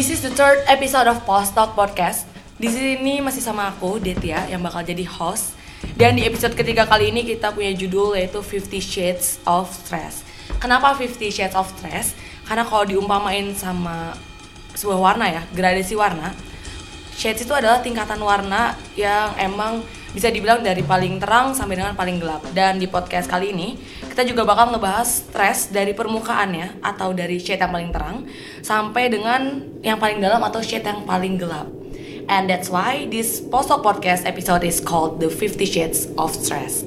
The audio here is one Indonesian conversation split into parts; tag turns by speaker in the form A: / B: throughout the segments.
A: This is the third episode of Post Talk Podcast. Di sini masih sama aku Detia yang bakal jadi host. Dan di episode ketiga kali ini kita punya judul yaitu Fifty Shades of Stress. Kenapa Fifty Shades of Stress? Karena kalau diumpamain sama sebuah warna ya, gradasi warna, shades itu adalah tingkatan warna yang emang bisa dibilang dari paling terang sampai dengan paling gelap. Dan di podcast kali ini kita juga bakal ngebahas stres dari permukaannya atau dari shade yang paling terang sampai dengan yang paling dalam atau shade yang paling gelap. And that's why this Postok Podcast episode is called The 50 Shades of Stress.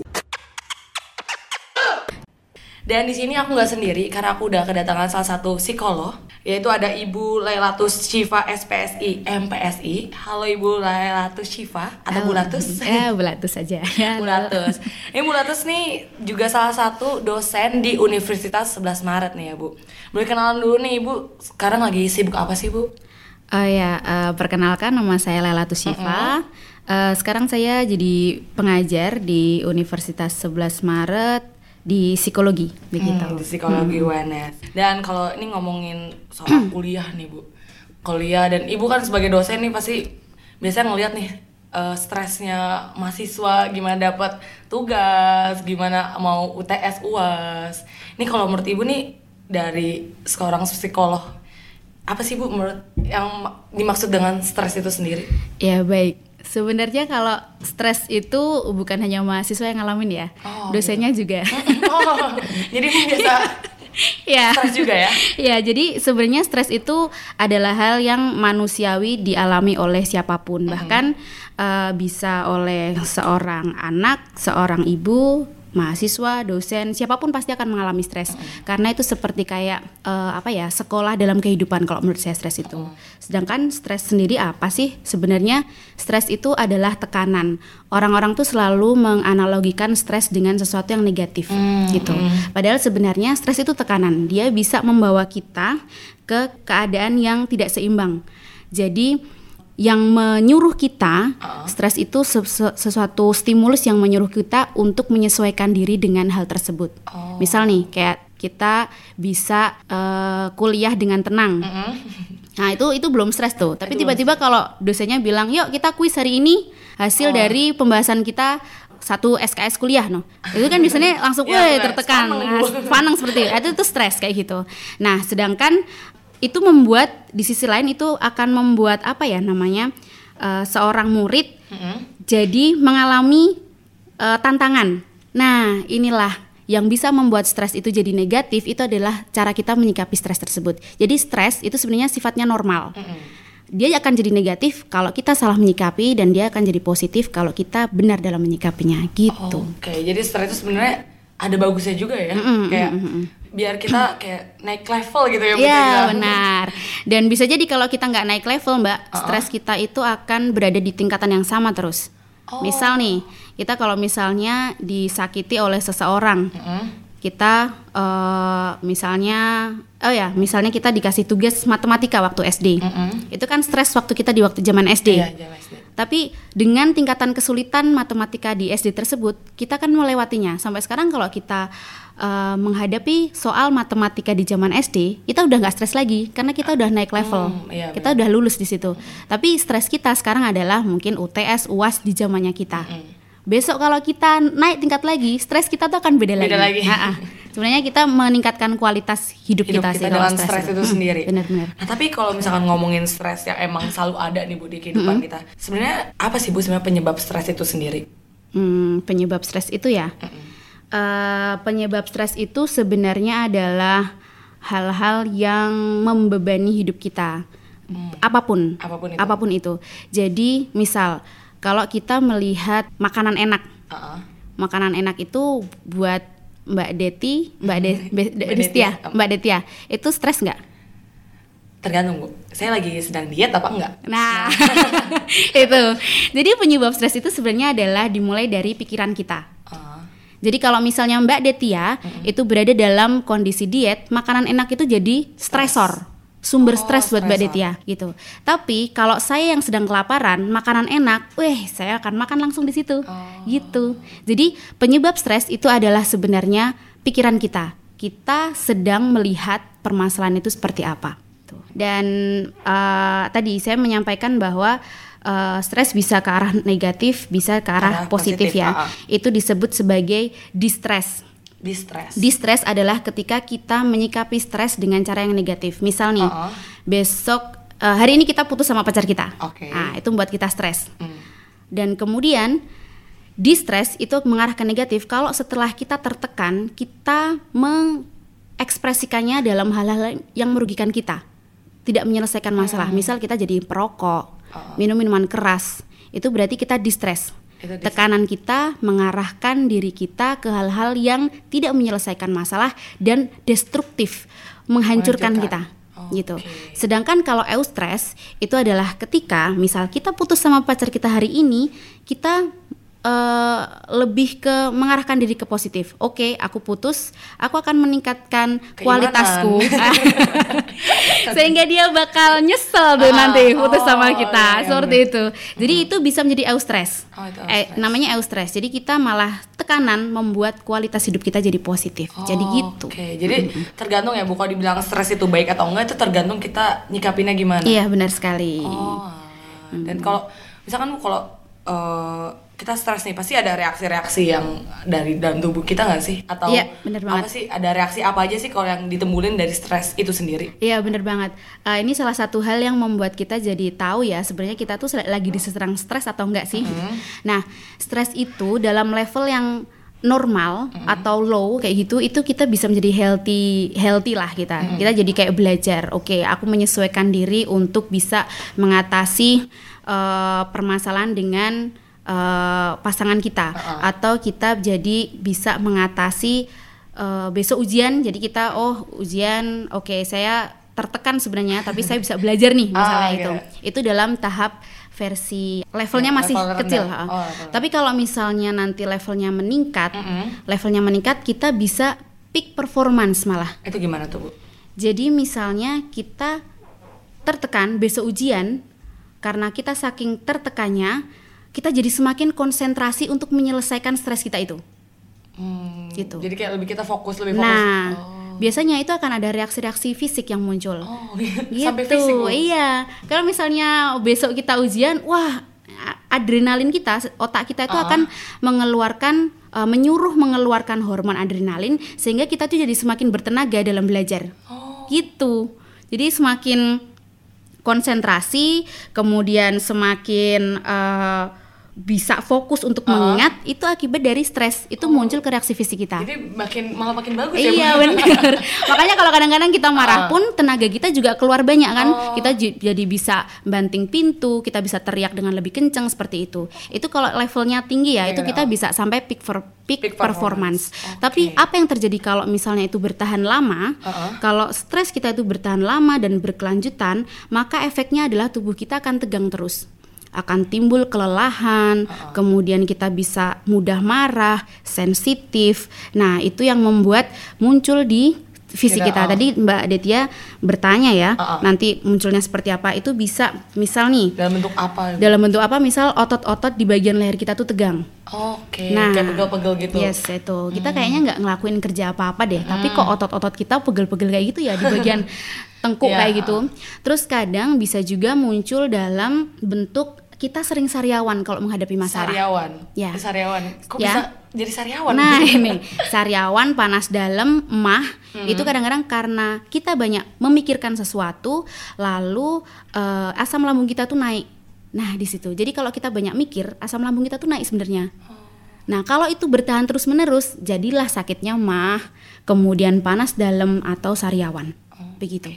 A: Dan di sini aku nggak sendiri karena aku udah kedatangan salah satu psikolog yaitu ada Ibu Lailatus Syifa SPSI MPSI. Halo Ibu Lailatus Syifa atau Bu Latus?
B: Ya, Bu Latus aja.
A: Bu Latus. Ini Bu Latus nih juga salah satu dosen di Universitas 11 Maret nih ya Bu. Boleh kenalan dulu nih Ibu. Sekarang lagi sibuk apa sih Bu?
B: Oh ya, uh, perkenalkan nama saya Lela Tusyifa. Uh -uh. uh, sekarang saya jadi pengajar di Universitas 11 Maret di psikologi begitu. Hmm,
A: di psikologi hmm. UNS. Dan kalau ini ngomongin soal kuliah nih, Bu. Kuliah dan Ibu kan sebagai dosen nih pasti biasanya ngeliat nih uh, stresnya mahasiswa gimana dapat tugas, gimana mau UTS UAS. Ini kalau menurut Ibu nih dari seorang psikolog apa sih Bu menurut yang dimaksud dengan stres itu sendiri?
B: Ya baik. Sebenarnya kalau stres itu bukan hanya mahasiswa yang ngalamin ya, oh, dosennya gitu. juga.
A: oh, jadi biasa ya. Stres juga ya?
B: Ya, jadi sebenarnya stres itu adalah hal yang manusiawi dialami oleh siapa pun, bahkan uh, bisa oleh seorang anak, seorang ibu, mahasiswa, dosen, siapa pun pasti akan mengalami stres. Karena itu seperti kayak uh, apa ya, sekolah dalam kehidupan kalau menurut saya stres itu. Sedangkan stres sendiri apa sih? Sebenarnya stres itu adalah tekanan. Orang-orang tuh selalu menganalogikan stres dengan sesuatu yang negatif hmm, gitu. Hmm. Padahal sebenarnya stres itu tekanan. Dia bisa membawa kita ke keadaan yang tidak seimbang. Jadi yang menyuruh kita uh. stres itu sesuatu stimulus yang menyuruh kita untuk menyesuaikan diri dengan hal tersebut. Oh. Misal nih kayak kita bisa uh, kuliah dengan tenang. Uh -huh. Nah itu itu belum stres tuh. Tapi tiba-tiba kalau dosennya bilang, yuk kita kuis hari ini hasil oh. dari pembahasan kita satu SKS kuliah no itu kan biasanya langsung ya, tertekan panang, nah, panang seperti itu itu tuh stres kayak gitu nah sedangkan itu membuat di sisi lain itu akan membuat apa ya namanya uh, seorang murid mm-hmm. jadi mengalami uh, tantangan. Nah, inilah yang bisa membuat stres itu jadi negatif itu adalah cara kita menyikapi stres tersebut. Jadi stres itu sebenarnya sifatnya normal. Mm-hmm. Dia akan jadi negatif kalau kita salah menyikapi dan dia akan jadi positif kalau kita benar dalam menyikapinya gitu.
A: Oh, Oke, okay. jadi stres itu sebenarnya ada bagusnya juga ya. Mm-hmm, kayak mm-hmm biar kita kayak naik level gitu ya
B: Iya benar. Dan bisa jadi kalau kita nggak naik level mbak, uh -uh. stres kita itu akan berada di tingkatan yang sama terus. Oh. Misal nih, kita kalau misalnya disakiti oleh seseorang, uh -uh. Kita uh, misalnya, oh ya, misalnya kita dikasih tugas matematika waktu SD, uh -uh. itu kan stres waktu kita di waktu zaman SD. Iya, zaman SD. Tapi dengan tingkatan kesulitan matematika di SD tersebut, kita kan melewatinya. Sampai sekarang kalau kita uh, menghadapi soal matematika di zaman SD, kita udah nggak stres lagi karena kita udah naik level, hmm, iya, kita udah lulus di situ. Tapi stres kita sekarang adalah mungkin UTS, UAS di zamannya kita. Hmm. Besok kalau kita naik tingkat lagi, stres kita tuh akan beda, beda lagi. lagi. Sebenarnya kita meningkatkan kualitas hidup, hidup kita,
A: kita dengan stres itu, itu sendiri.
B: Benar-benar.
A: Nah, tapi kalau misalkan ngomongin stres yang emang selalu ada nih Bu di kehidupan -hmm. kita. Sebenarnya apa sih Bu sebenarnya penyebab stres itu sendiri?
B: Hmm, penyebab stres itu ya. -hmm uh, penyebab stres itu sebenarnya adalah hal-hal yang membebani hidup kita. Hmm. Apa pun, apa pun itu. apa pun itu. Jadi, misal kalau kita melihat makanan enak, uh -uh. makanan enak itu buat Mbak Deti, Mbak, De, Mbak Destia, Mbak Detia, itu stres nggak?
A: Tergantung bu, saya lagi sedang diet apa enggak?
B: Nah, itu. Jadi penyebab stres itu sebenarnya adalah dimulai dari pikiran kita. Jadi kalau misalnya Mbak Detia hmm. itu berada dalam kondisi diet, makanan enak itu jadi stresor sumber oh, stres buat Mbak Detia gitu. Tapi kalau saya yang sedang kelaparan, makanan enak, weh saya akan makan langsung di situ. Oh. Gitu. Jadi penyebab stres itu adalah sebenarnya pikiran kita. Kita sedang melihat permasalahan itu seperti apa. Dan uh, tadi saya menyampaikan bahwa uh, stres bisa ke arah negatif, bisa ke arah,
A: Arah
B: positif,
A: positif,
B: ya.
A: ah.
B: Itu disebut sebagai distress.
A: Distress.
B: Distress adalah ketika kita menyikapi stres dengan cara yang negatif. Misal nih,
A: Uh-uh.
B: besok uh, hari ini kita putus sama pacar kita.
A: Oke.
B: Nah, itu membuat kita stres.
A: Hmm.
B: Dan kemudian distress itu mengarah ke negatif kalau setelah kita tertekan, kita mengekspresikannya dalam hal-hal yang merugikan kita. Tidak menyelesaikan masalah.
A: Hmm.
B: Misal kita jadi perokok,
A: Uh-uh.
B: minum minuman keras. Itu berarti kita distress. Tekanan kita mengarahkan diri kita ke hal-hal yang tidak menyelesaikan masalah dan destruktif, menghancurkan
A: Menghancurkan.
B: kita. gitu.
A: Oke.
B: Sedangkan kalau eustress itu adalah ketika misal kita putus sama pacar kita hari ini, kita eh, lebih ke mengarahkan diri ke positif. Oke, aku putus, aku akan meningkatkan
A: Keimanan.
B: kualitasku. Sehingga dia bakal nyesel tuh
A: Ah,
B: nanti putus
A: oh,
B: sama kita.
A: iya, iya,
B: seperti itu. Jadi itu bisa menjadi eustress.
A: Oh, itu
B: Eh, namanya eustress. Jadi kita malah tekanan membuat kualitas hidup kita jadi positif. jadi
A: Oh,
B: gitu.
A: Oke, jadi tergantung ya, bu kalau dibilang stres itu baik atau enggak itu tergantung kita nyikapinnya gimana.
B: Iya, benar sekali.
A: Oh. Dan kalau misalkan bu kalau eh, kita stres nih pasti ada reaksi-reaksi yang dari dalam tubuh kita nggak sih? Atau
B: Iya, bener banget.
A: apa sih? Ada reaksi apa aja sih kalau yang ditimbulin dari stres itu sendiri?
B: Iya bener banget. Eh, ini salah satu hal yang membuat kita jadi tahu ya sebenarnya kita tuh lagi diserang stres atau enggak sih. Nah, stres itu dalam level yang normal atau low kayak gitu itu kita bisa menjadi healthy healthy lah kita. Kita jadi kayak belajar. Oke, aku menyesuaikan diri untuk bisa mengatasi eh, permasalahan dengan eh, pasangan kita. Atau kita jadi bisa mengatasi eh, besok ujian. Jadi kita oh ujian oke saya tertekan sebenarnya tapi saya bisa belajar nih misalnya
A: Ah,
B: itu. Itu dalam tahap versi levelnya
A: Ya,
B: masih
A: level
B: kecil.
A: Oh, level
B: tapi kalau misalnya nanti levelnya meningkat
A: Mm-mm.
B: levelnya meningkat kita bisa peak performance malah.
A: Itu gimana tuh bu?
B: jadi misalnya kita tertekan besok ujian karena kita saking tertekannya kita jadi semakin konsentrasi untuk menyelesaikan stres kita itu
A: Hmm,
B: Gitu.
A: Jadi kayak lebih kita fokus lebih fokus.
B: Nah,
A: Oh.
B: biasanya itu akan ada reaksi-reaksi fisik yang muncul.
A: Oh,
B: gitu.
A: sampai fisik.
B: Iya. Kalau misalnya besok kita ujian, wah adrenalin kita, otak kita itu
A: Ah.
B: akan mengeluarkan uh, menyuruh mengeluarkan hormon adrenalin sehingga kita tuh jadi semakin bertenaga dalam belajar.
A: Oh.
B: Gitu. Jadi semakin konsentrasi, kemudian semakin uh, bisa fokus untuk
A: Ah.
B: mengingat itu akibat dari stres. Itu muncul ke reaksi fisik kita.
A: Jadi makin malah makin bagus ya
B: Iya
A: bu.
B: benar. Makanya kalau kadang-kadang kita marah
A: Ah.
B: pun tenaga kita juga keluar banyak kan.
A: Oh.
B: Kita jadi bisa banting pintu, kita bisa teriak dengan lebih kencang seperti itu. Itu kalau levelnya tinggi ya,
A: Iya,
B: itu kita bisa sampai peak for peak,
A: Peak
B: performance.
A: performance.
B: Tapi
A: Oke.
B: apa yang terjadi kalau misalnya itu bertahan lama?
A: Uh-uh.
B: Kalau stres kita itu bertahan lama dan berkelanjutan, maka efeknya adalah tubuh kita akan tegang terus akan timbul kelelahan, kemudian kita bisa mudah marah, sensitif. Nah, itu yang membuat muncul di fisik
A: Kira,
B: kita.
A: ah.
B: Tadi Mbak Detia bertanya ya,
A: Ah, ah.
B: nanti munculnya seperti apa? Itu bisa misal nih
A: Dalam bentuk apa?
B: Dalam bentuk apa? Misal otot-otot di bagian leher kita tuh tegang.
A: Oke,
B: Nah,
A: kayak pegel-pegel gitu.
B: Yes, itu. Kita kayaknya nggak ngelakuin kerja apa-apa deh, tapi kok otot-otot kita pegel-pegel kayak gitu ya di bagian tengkuk
A: Iya.
B: kayak gitu. Terus kadang bisa juga muncul dalam bentuk kita sering sariawan kalau menghadapi masalah.
A: Sariawan.
B: Ya.
A: Sariawan. Kok
B: Ya.
A: bisa jadi sariawan?
B: Nah ini sariawan panas dalam emah itu kadang-kadang karena kita banyak memikirkan sesuatu lalu eh, asam lambung kita tuh naik. Nah di situ. Jadi kalau kita banyak mikir asam lambung kita tuh naik sebenarnya. Nah kalau itu bertahan terus menerus jadilah sakitnya mah kemudian panas dalam atau sariawan begitu.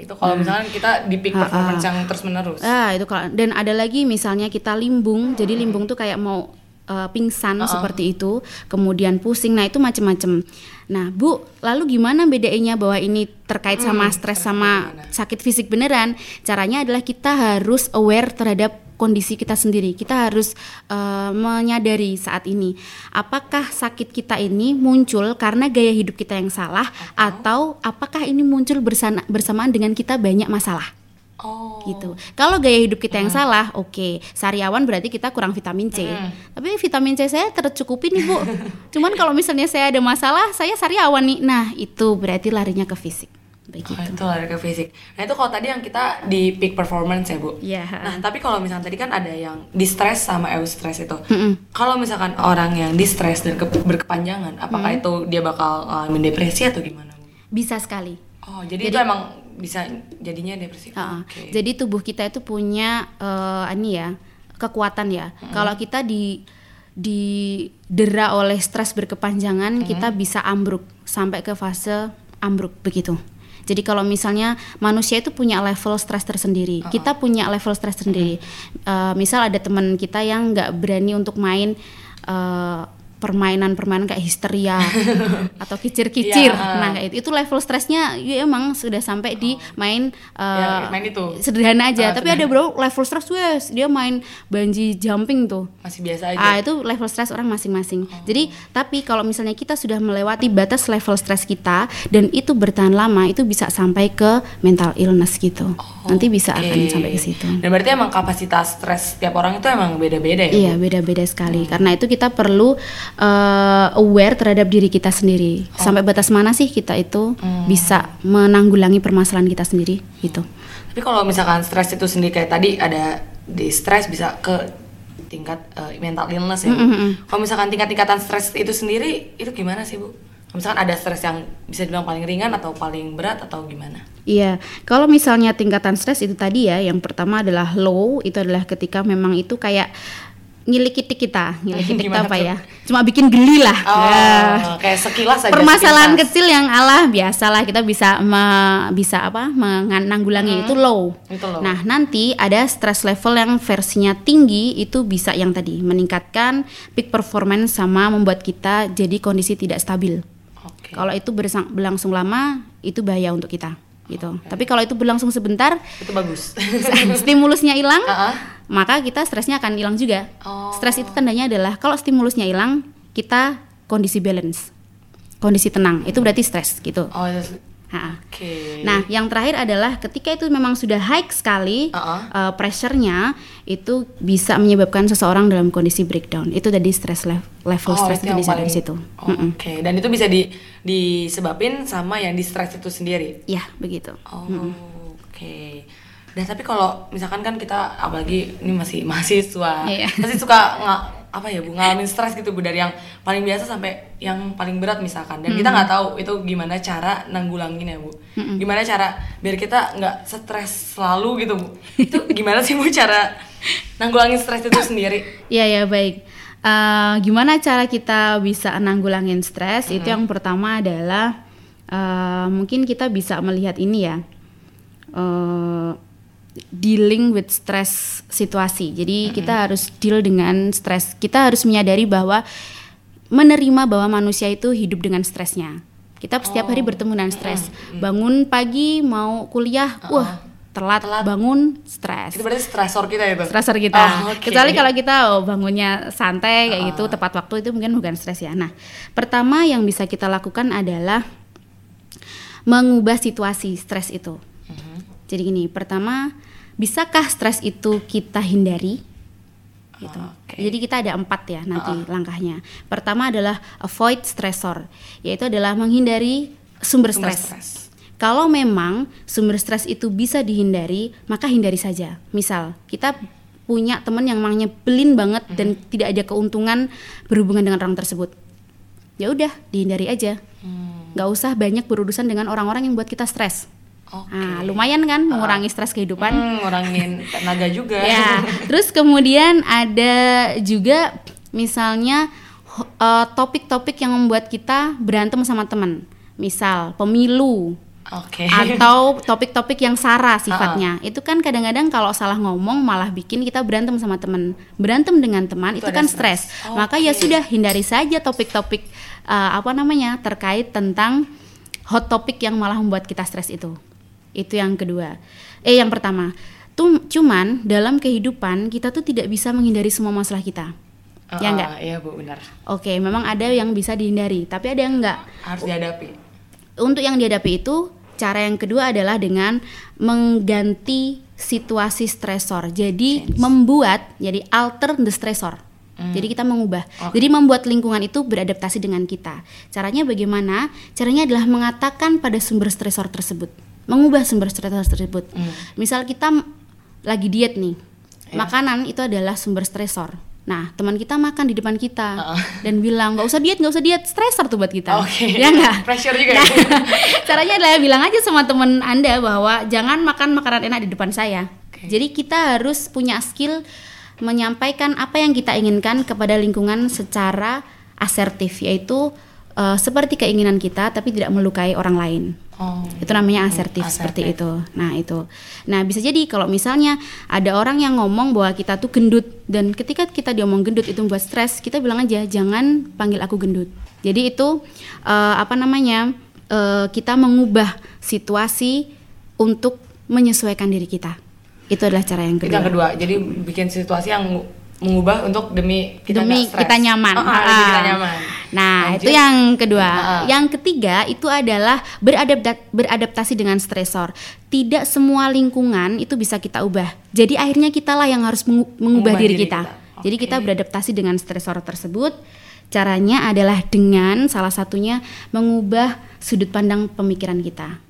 A: Itu kalau misalnya kita di peak performance
B: ah.
A: yang terus menerus.
B: Ah itu kalau dan ada lagi misalnya kita limbung, jadi limbung tuh kayak mau eh, pingsan
A: Uh-uh.
B: seperti itu, kemudian pusing, nah itu macem-macem. Nah bu, lalu gimana bedainnya bahwa ini terkait sama stres sama
A: gimana?
B: sakit fisik beneran? Caranya adalah kita harus aware terhadap kondisi kita sendiri. Kita harus eh, menyadari saat ini apakah sakit kita ini muncul karena gaya hidup kita yang salah atau apakah ini muncul bersana- bersamaan dengan kita banyak masalah
A: Oh.
B: gitu. Kalau gaya hidup kita yang salah, oke, sariawan berarti kita kurang vitamin C. Tapi vitamin C saya tercukupi nih bu. Cuman kalau misalnya saya ada masalah, saya sariawan nih. Nah itu berarti larinya ke fisik, begitu.
A: Oh, itu lari ke fisik. Nah itu kalau tadi yang kita di peak performance ya bu.
B: Iya.
A: Nah tapi kalau misalnya tadi kan ada yang distress sama eustress itu.
B: Mm-mm.
A: Kalau misalkan orang yang distress dan ke- berkepanjangan, apakah
B: Mm.
A: itu dia bakal ngalamin depresi atau gimana? Bu?
B: Bisa sekali.
A: Oh jadi, itu emang bisa jadinya depresi.
B: Uh-uh.
A: Oke.
B: Jadi tubuh kita itu punya eh, ini ya kekuatan ya. Kalau kita di didera oleh stres berkepanjangan, kita bisa ambruk sampai ke fase ambruk begitu. Jadi kalau misalnya manusia itu punya level stres tersendiri, kita punya level stres sendiri. Eh, misal ada teman kita yang nggak berani untuk main eh, permainan-permainan kayak histeria atau kicir-kicir.
A: Iya.
B: Nah, kayak itu, itu level stresnya ya emang sudah sampai di main eh,
A: Ya, main itu.
B: sederhana aja.
A: Ah,
B: Tapi ada bro level stres wes dia main bungee jumping tuh.
A: Masih biasa aja.
B: Ah itu level stres orang masing-masing. Jadi tapi kalau misalnya kita sudah melewati batas level stres kita dan itu bertahan lama itu bisa sampai ke mental illness gitu. Nanti bisa akan
A: Oke.
B: sampai ke situ.
A: Dan berarti emang kapasitas stres tiap orang itu emang beda-beda ya?
B: Iya beda-beda sekali. Karena itu kita perlu eh, aware terhadap diri kita sendiri. Sampai batas mana sih kita itu bisa menanggulangi permasalahan kita sendiri gitu.
A: Tapi kalau misalkan stres itu sendiri kayak tadi ada di stres bisa ke tingkat eh, mental illness ya. Bu. Kalau misalkan tingkat-tingkatan stres itu sendiri itu gimana sih Bu? Kalau misalkan ada stres yang bisa dibilang paling ringan atau paling berat atau gimana?
B: Iya, kalau misalnya tingkatan stres itu tadi ya, yang pertama adalah low, itu adalah ketika memang itu kayak ngilik-itik kita, ngilik-itik apa
A: tuh?
B: ya? Cuma bikin geli lah.
A: Oh,
B: Ya.
A: kayak sekilas aja.
B: Permasalahan
A: sepintas.
B: kecil yang Allah biasalah kita bisa me- bisa apa menanggulangi itu low.
A: Itu low.
B: Nah, nanti ada stress level yang versinya tinggi itu bisa yang tadi meningkatkan peak performance sama membuat kita jadi kondisi tidak stabil.
A: Oke.
B: Kalau itu berlangsung lama, itu bahaya untuk kita, gitu. Tapi kalau itu berlangsung sebentar,
A: Itu bagus.
B: stimulusnya hilang,
A: Ah, ah.
B: maka kita stresnya akan hilang juga.
A: Oh.
B: Stres itu tandanya adalah kalau stimulusnya hilang, kita kondisi balance, kondisi tenang. Itu berarti stres, gitu.
A: Oh, oke.
B: Nah, yang terakhir adalah ketika itu memang sudah high sekali
A: Uh-uh.
B: uh, pressure-nya itu bisa menyebabkan seseorang dalam kondisi breakdown. Itu tadi stress level level
A: Oh,
B: stres
A: itu
B: bisa dari situ.
A: Oh,
B: Mm-mm.
A: Oke, dan itu bisa di disebabin sama yang di stres itu sendiri.
B: Ya, begitu.
A: Oh, oke. Dan tapi kalau misalkan kan kita apalagi ini masih mahasiswa,
B: Iya.
A: masih suka nggak apa ya bu ngalamin stres gitu bu dari yang paling biasa sampai yang paling berat misalkan. Dan kita nggak tahu itu gimana cara nanggulangin ya bu. Gimana cara biar kita nggak stres selalu gitu bu. Itu gimana sih bu cara nanggulangin stres itu sendiri?
B: Iya ya baik. Eh, gimana cara kita bisa nanggulangin stres? Itu yang pertama adalah eh, mungkin kita bisa melihat ini ya, eh, dealing with stress situasi. Jadi kita harus deal dengan stres. Kita harus menyadari bahwa menerima bahwa manusia itu hidup dengan stresnya. Kita setiap hari bertemu dengan stres. Bangun pagi mau kuliah, wah telat,
A: Telat.
B: bangun stres
A: itu berarti stresor kita itu
B: stresor kita.
A: Oh, oke.
B: Kecuali kalau kita oh, bangunnya santai kayak gitu tepat waktu itu mungkin bukan stres ya. Nah, pertama yang bisa kita lakukan adalah mengubah situasi stres itu. Jadi gini, pertama, bisakah stres itu kita hindari? Gitu.
A: Oke.
B: Jadi kita ada empat ya nanti langkahnya. Pertama adalah avoid stressor, yaitu adalah menghindari sumber
A: Sumber
B: stres.
A: stres.
B: Kalau memang sumber stres itu bisa dihindari, maka hindari saja. Misal, kita punya teman yang emang nyebelin banget dan tidak ada keuntungan berhubungan dengan orang tersebut. Ya udah, dihindari aja.
A: Hmm,
B: Nggak usah banyak berurusan dengan orang-orang yang buat kita stres.
A: Oke.
B: Nah, lumayan kan mengurangi stres kehidupan.
A: Hmm, ngurangin tenaga juga.
B: Ya, terus kemudian ada juga misalnya eh, topik-topik yang membuat kita berantem sama teman. Misal pemilu,
A: oke.
B: atau topik-topik yang sara sifatnya. Itu kan kadang-kadang kalau salah ngomong malah bikin kita berantem sama teman. Berantem dengan teman
A: Itu
B: itu, kan
A: stres.
B: stres. Maka ya sudah hindari saja topik-topik uh, apa namanya terkait tentang hot topic yang malah membuat kita stres itu itu yang kedua eh yang pertama tuh cuman dalam kehidupan kita tuh tidak bisa menghindari semua masalah kita ya
A: Ah,
B: enggak
A: iya bu benar
B: oke memang ada yang bisa dihindari tapi ada yang enggak
A: harus dihadapi
B: untuk yang dihadapi itu cara yang kedua adalah dengan mengganti situasi stresor. Jadi membuat jadi alter the stressor. Jadi kita mengubah. Jadi membuat lingkungan itu beradaptasi dengan kita. Caranya bagaimana? Caranya adalah mengatakan pada sumber stresor tersebut. Mengubah sumber stresor tersebut. Misal kita lagi diet nih. Makanan itu adalah sumber stresor. Nah, teman kita makan di depan kita dan bilang nggak usah diet, nggak usah diet, stresor tuh buat kita.
A: Oke.
B: Ya nggak?
A: Pressure juga
B: Nah,
A: ya?
B: caranya adalah bilang aja sama teman anda bahwa jangan makan makanan enak di depan saya.
A: Oke.
B: Jadi kita harus punya skill menyampaikan apa yang kita inginkan kepada lingkungan secara asertif, yaitu eh, seperti keinginan kita tapi tidak melukai orang lain.
A: Oh.
B: Itu namanya asertif, seperti itu. Nah, itu. Nah, bisa jadi kalau misalnya ada orang yang ngomong bahwa kita tuh gendut dan ketika kita diomong gendut itu membuat stres, kita bilang aja jangan panggil aku gendut. Jadi itu eh, apa namanya? eh, kita mengubah situasi untuk menyesuaikan diri kita. Itu adalah cara yang
A: Itu
B: kedua.
A: yang kedua. Jadi bikin situasi yang mengubah untuk demi kita
B: demi kita nyaman.
A: Oh, ah, demi kita
B: Ah.
A: nyaman.
B: Nah,
A: Lanjut.
B: itu yang kedua.
A: Ah.
B: Yang ketiga itu adalah beradapta- beradaptasi dengan stresor. Tidak semua lingkungan itu bisa kita ubah. Jadi akhirnya kitalah yang harus mengu- mengubah
A: Mengubah
B: diri,
A: diri
B: kita.
A: kita.
B: Jadi
A: Oke.
B: kita beradaptasi dengan stresor tersebut. Caranya adalah dengan salah satunya mengubah sudut pandang pemikiran kita.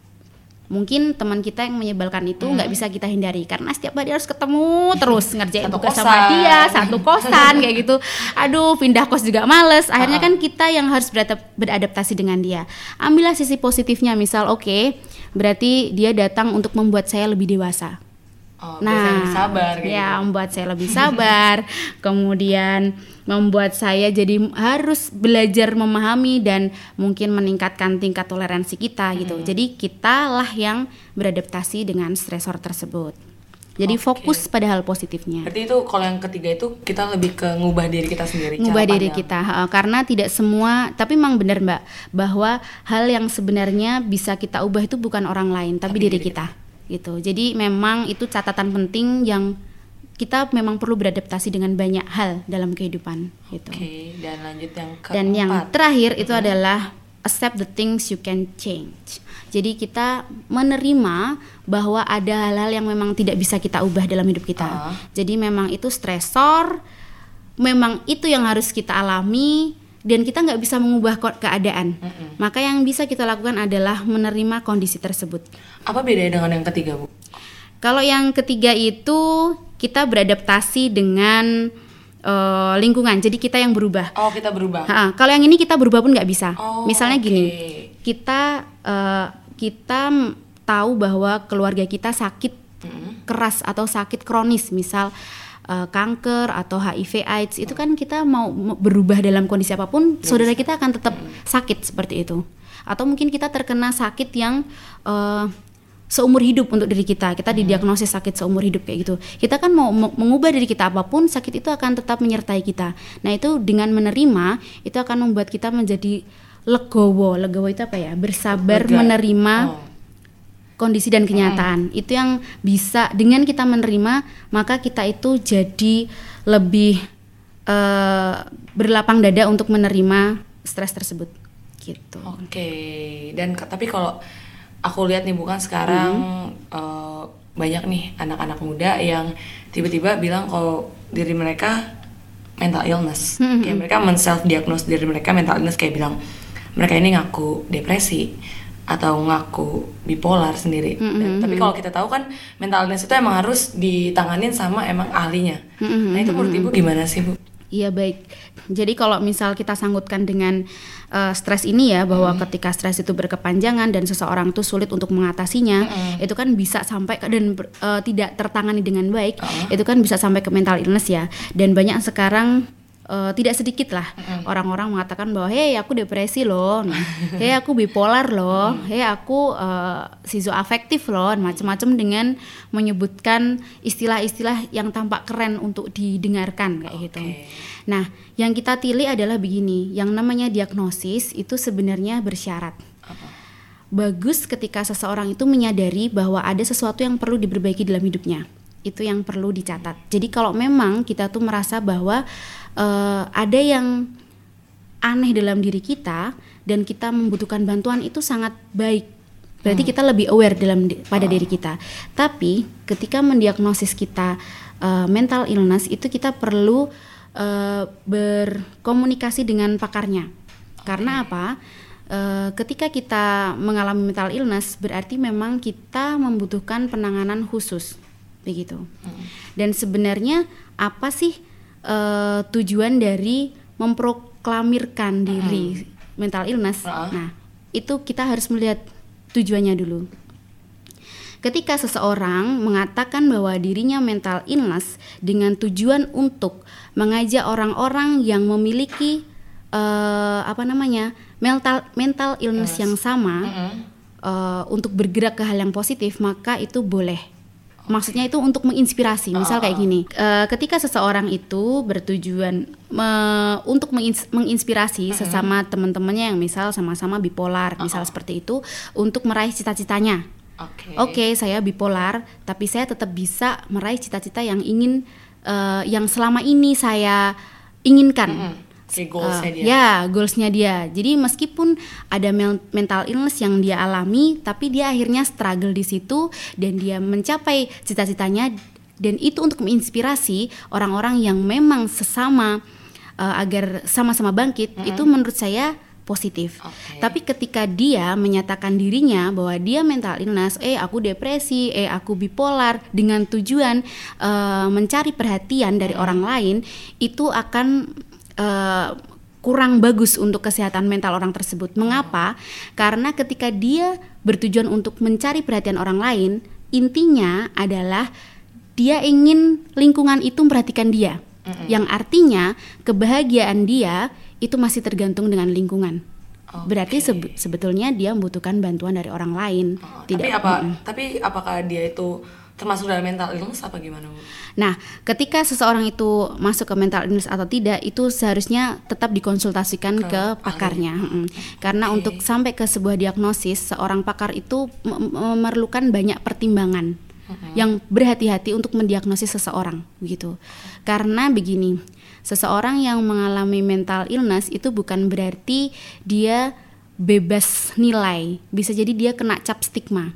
B: Mungkin teman kita yang menyebalkan itu
A: Hmm.
B: nggak bisa kita hindari karena setiap hari harus ketemu terus ngerjain
A: Satu
B: tugas
A: kosan.
B: sama dia, satu kosan kayak gitu. Aduh, pindah kos juga males. Akhirnya kan kita yang harus beradap- beradaptasi dengan dia. Ambillah sisi positifnya, misal oke, berarti dia datang untuk membuat saya lebih dewasa.
A: Oh, saya lebih sabar kayak
B: ya
A: gitu.
B: membuat saya lebih sabar, kemudian membuat saya jadi harus belajar memahami dan mungkin meningkatkan tingkat toleransi kita gitu. Jadi kitalah yang beradaptasi dengan stresor tersebut. Jadi
A: Oke.
B: fokus pada hal positifnya.
A: Berarti itu kalau yang ketiga itu kita lebih ke ngubah diri kita sendiri.
B: ngubah diri
A: pandang.
B: kita karena tidak semua tapi memang benar mbak bahwa hal yang sebenarnya bisa kita ubah itu bukan orang lain tapi, diri, kita. Gitu jadi memang itu catatan penting yang kita memang perlu beradaptasi dengan banyak hal dalam kehidupan gitu
A: Oke, dan lanjut yang keempat.
B: dan yang terakhir itu adalah accept the things you can change. Jadi kita menerima bahwa ada hal-hal yang memang tidak bisa kita ubah dalam hidup kita.
A: Ah.
B: Jadi memang itu stresor, memang itu yang harus kita alami dan kita nggak bisa mengubah keadaan. Maka yang bisa kita lakukan adalah menerima kondisi tersebut.
A: Apa bedanya dengan yang ketiga, Bu?
B: Kalau yang ketiga itu kita beradaptasi dengan eh, lingkungan. Jadi kita yang berubah.
A: Oh, kita berubah.
B: Ha, kalau yang ini kita berubah pun nggak bisa.
A: Oh,
B: Misalnya
A: oke.
B: gini, kita eh, kita tahu bahwa keluarga kita sakit
A: Mm-mm.
B: keras atau sakit kronis, misal eh, kanker atau HIV AIDS, itu kan kita mau berubah dalam kondisi apa pun, saudara kita akan tetap sakit seperti itu. Atau mungkin kita terkena sakit yang eh, seumur hidup untuk diri kita. Kita didiagnosis sakit seumur hidup kayak gitu. Kita kan mau mau mengubah diri kita apa pun, sakit itu akan tetap menyertai kita. Nah, itu dengan menerima itu akan membuat kita menjadi legowo. Legowo itu apa ya? Bersabar
A: Lega.
B: menerima
A: Oh.
B: Kondisi dan kenyataan. Itu yang bisa dengan kita menerima, maka kita itu jadi lebih eh, berlapang dada untuk menerima stres tersebut. Gitu.
A: Oke, dan ke- tapi kalau aku lihat nih bukan sekarang
B: Hmm.
A: eh, banyak nih anak-anak muda yang tiba-tiba bilang kalau diri mereka mental illness,
B: Hmm,
A: kayak mereka men self diagnose diri mereka mental illness kayak bilang mereka ini ngaku depresi atau ngaku bipolar sendiri.
B: Hmm,
A: Dan- tapi kalau kita tahu kan mental illness itu emang harus ditanganin sama emang ahlinya.
B: Hmm,
A: Nah itu menurut ibu gimana sih bu?
B: Iya baik. Jadi kalau misal kita sanggutkan dengan eh, stres ini ya bahwa ketika stres itu berkepanjangan dan seseorang tuh sulit untuk mengatasinya, itu kan bisa sampai ke- dan eh, tidak tertangani dengan baik, itu kan bisa sampai ke mental illness ya. Dan banyak sekarang eh, tidak sedikit lah orang-orang mengatakan bahwa hei aku depresi loh, hei aku bipolar loh, hei aku eh, sizoafektif loh, macam-macam dengan menyebutkan istilah-istilah yang tampak keren untuk didengarkan kayak gitu.
A: Oke.
B: Nah, yang kita pilih adalah begini, yang namanya diagnosis itu sebenarnya bersyarat. Bagus ketika seseorang itu menyadari bahwa ada sesuatu yang perlu diperbaiki dalam hidupnya. Itu yang perlu dicatat. Jadi kalau memang kita tuh merasa bahwa eh, ada yang aneh dalam diri kita dan kita membutuhkan bantuan itu sangat baik. Berarti kita lebih aware dalam di- pada diri kita. Tapi ketika mendiagnosis kita eh, mental illness itu kita perlu uh, berkomunikasi dengan pakarnya. Karena apa? Uh, ketika kita mengalami mental illness berarti memang kita membutuhkan penanganan khusus begitu. Hmm. Dan sebenarnya apa sih uh, tujuan dari memproklamirkan diri hmm. mental illness? Uh. Nah, itu kita harus melihat tujuannya dulu. Ketika seseorang mengatakan bahwa dirinya mental illness dengan tujuan untuk mengajak orang-orang yang memiliki uh, apa namanya mental mental illness yes. yang sama mm -hmm. uh, untuk bergerak ke hal yang positif maka itu boleh maksudnya itu untuk menginspirasi misal kayak ah. gini uh, ketika seseorang itu bertujuan me, untuk mengins, menginspirasi mm -hmm. sesama teman-temannya yang misal sama-sama bipolar misal seperti itu untuk meraih cita-citanya Oke, okay. okay, saya bipolar, tapi saya tetap bisa meraih cita-cita yang ingin, uh, yang selama ini saya inginkan. Mm -hmm
A: si goalsnya uh, dia.
B: Ya, goalsnya dia. Jadi meskipun ada mental illness yang dia alami, tapi dia akhirnya struggle di situ dan dia mencapai cita-citanya dan itu untuk menginspirasi orang-orang yang memang sesama uh, agar sama-sama bangkit. Mm -hmm. Itu menurut saya positif. Okay. Tapi ketika dia menyatakan dirinya bahwa dia mental illness, eh aku depresi, eh aku bipolar dengan tujuan uh, mencari perhatian dari orang lain, itu akan uh, kurang bagus untuk kesehatan mental orang tersebut. Mengapa? Karena ketika dia bertujuan untuk mencari perhatian orang lain, intinya adalah dia ingin lingkungan itu memperhatikan dia. Mm-hmm. Yang artinya kebahagiaan dia itu masih tergantung dengan lingkungan. Okay. Berarti sebe- sebetulnya dia membutuhkan bantuan dari orang lain.
A: Oh, Tidak. Tapi apa? Mm-mm. Tapi apakah dia itu termasuk dalam mental illness apa gimana Bu?
B: Nah, ketika seseorang itu masuk ke mental illness atau tidak itu seharusnya tetap dikonsultasikan ke, ke pakarnya. Hmm. Karena okay. untuk sampai ke sebuah diagnosis, seorang pakar itu memerlukan banyak pertimbangan hmm. yang berhati-hati untuk mendiagnosis seseorang begitu. Karena begini, seseorang yang mengalami mental illness itu bukan berarti dia bebas nilai. Bisa jadi dia kena cap stigma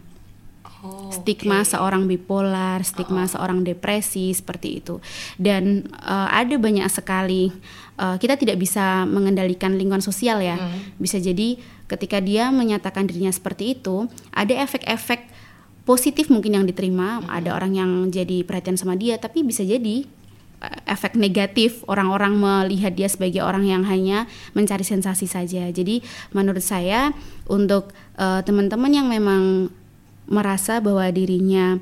B: Oh, stigma okay. seorang bipolar, stigma oh. seorang depresi seperti itu. Dan uh, ada banyak sekali uh, kita tidak bisa mengendalikan lingkungan sosial ya. Hmm. Bisa jadi ketika dia menyatakan dirinya seperti itu, ada efek-efek positif mungkin yang diterima, hmm. ada orang yang jadi perhatian sama dia, tapi bisa jadi eh, efek negatif orang-orang melihat dia sebagai orang yang hanya mencari sensasi saja. Jadi menurut saya untuk uh, teman-teman yang memang merasa bahwa dirinya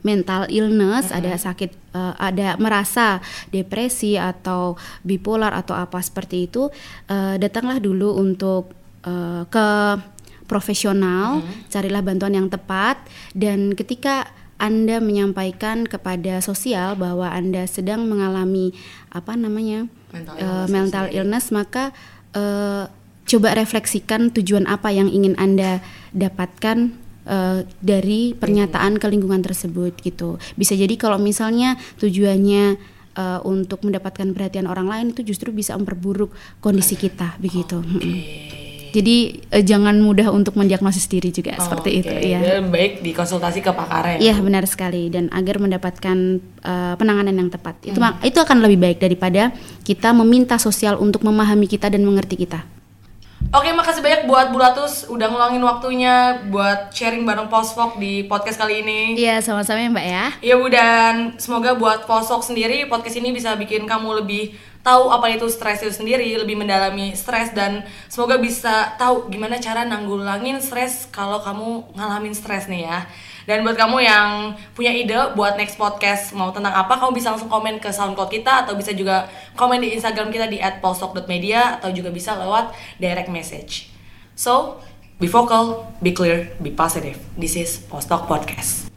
B: mental illness, mm -hmm. ada sakit, uh, ada merasa depresi atau bipolar atau apa seperti itu, uh, datanglah dulu untuk uh, ke profesional, mm -hmm. carilah bantuan yang tepat dan ketika anda menyampaikan kepada sosial bahwa Anda sedang mengalami apa namanya mental illness, uh, mental illness maka uh, coba refleksikan tujuan apa yang ingin Anda dapatkan uh, dari pernyataan ke lingkungan tersebut gitu. Bisa jadi kalau misalnya tujuannya uh, untuk mendapatkan perhatian orang lain itu justru bisa memperburuk kondisi kita begitu. Okay. Jadi uh, jangan mudah untuk mendiagnosis diri juga oh, seperti okay. itu ya.
A: baik dikonsultasi ke pakar ya.
B: Iya benar sekali dan agar mendapatkan uh, penanganan yang tepat. Hmm. Itu itu akan lebih baik daripada kita meminta sosial untuk memahami kita dan mengerti kita.
A: Oke, makasih banyak buat Bulatus udah ngulangin waktunya buat sharing bareng Posfok di podcast kali ini.
B: Iya, sama-sama ya Mbak ya.
A: Iya Bu, dan semoga buat Posfok sendiri podcast ini bisa bikin kamu lebih tahu apa itu stres itu sendiri, lebih mendalami stres dan semoga bisa tahu gimana cara nanggulangin stres kalau kamu ngalamin stres nih ya. Dan buat kamu yang punya ide buat next podcast mau tentang apa, kamu bisa langsung komen ke SoundCloud kita atau bisa juga komen di Instagram kita di @polstok.media atau juga bisa lewat direct message. So, be vocal, be clear, be positive. This is Postok Podcast.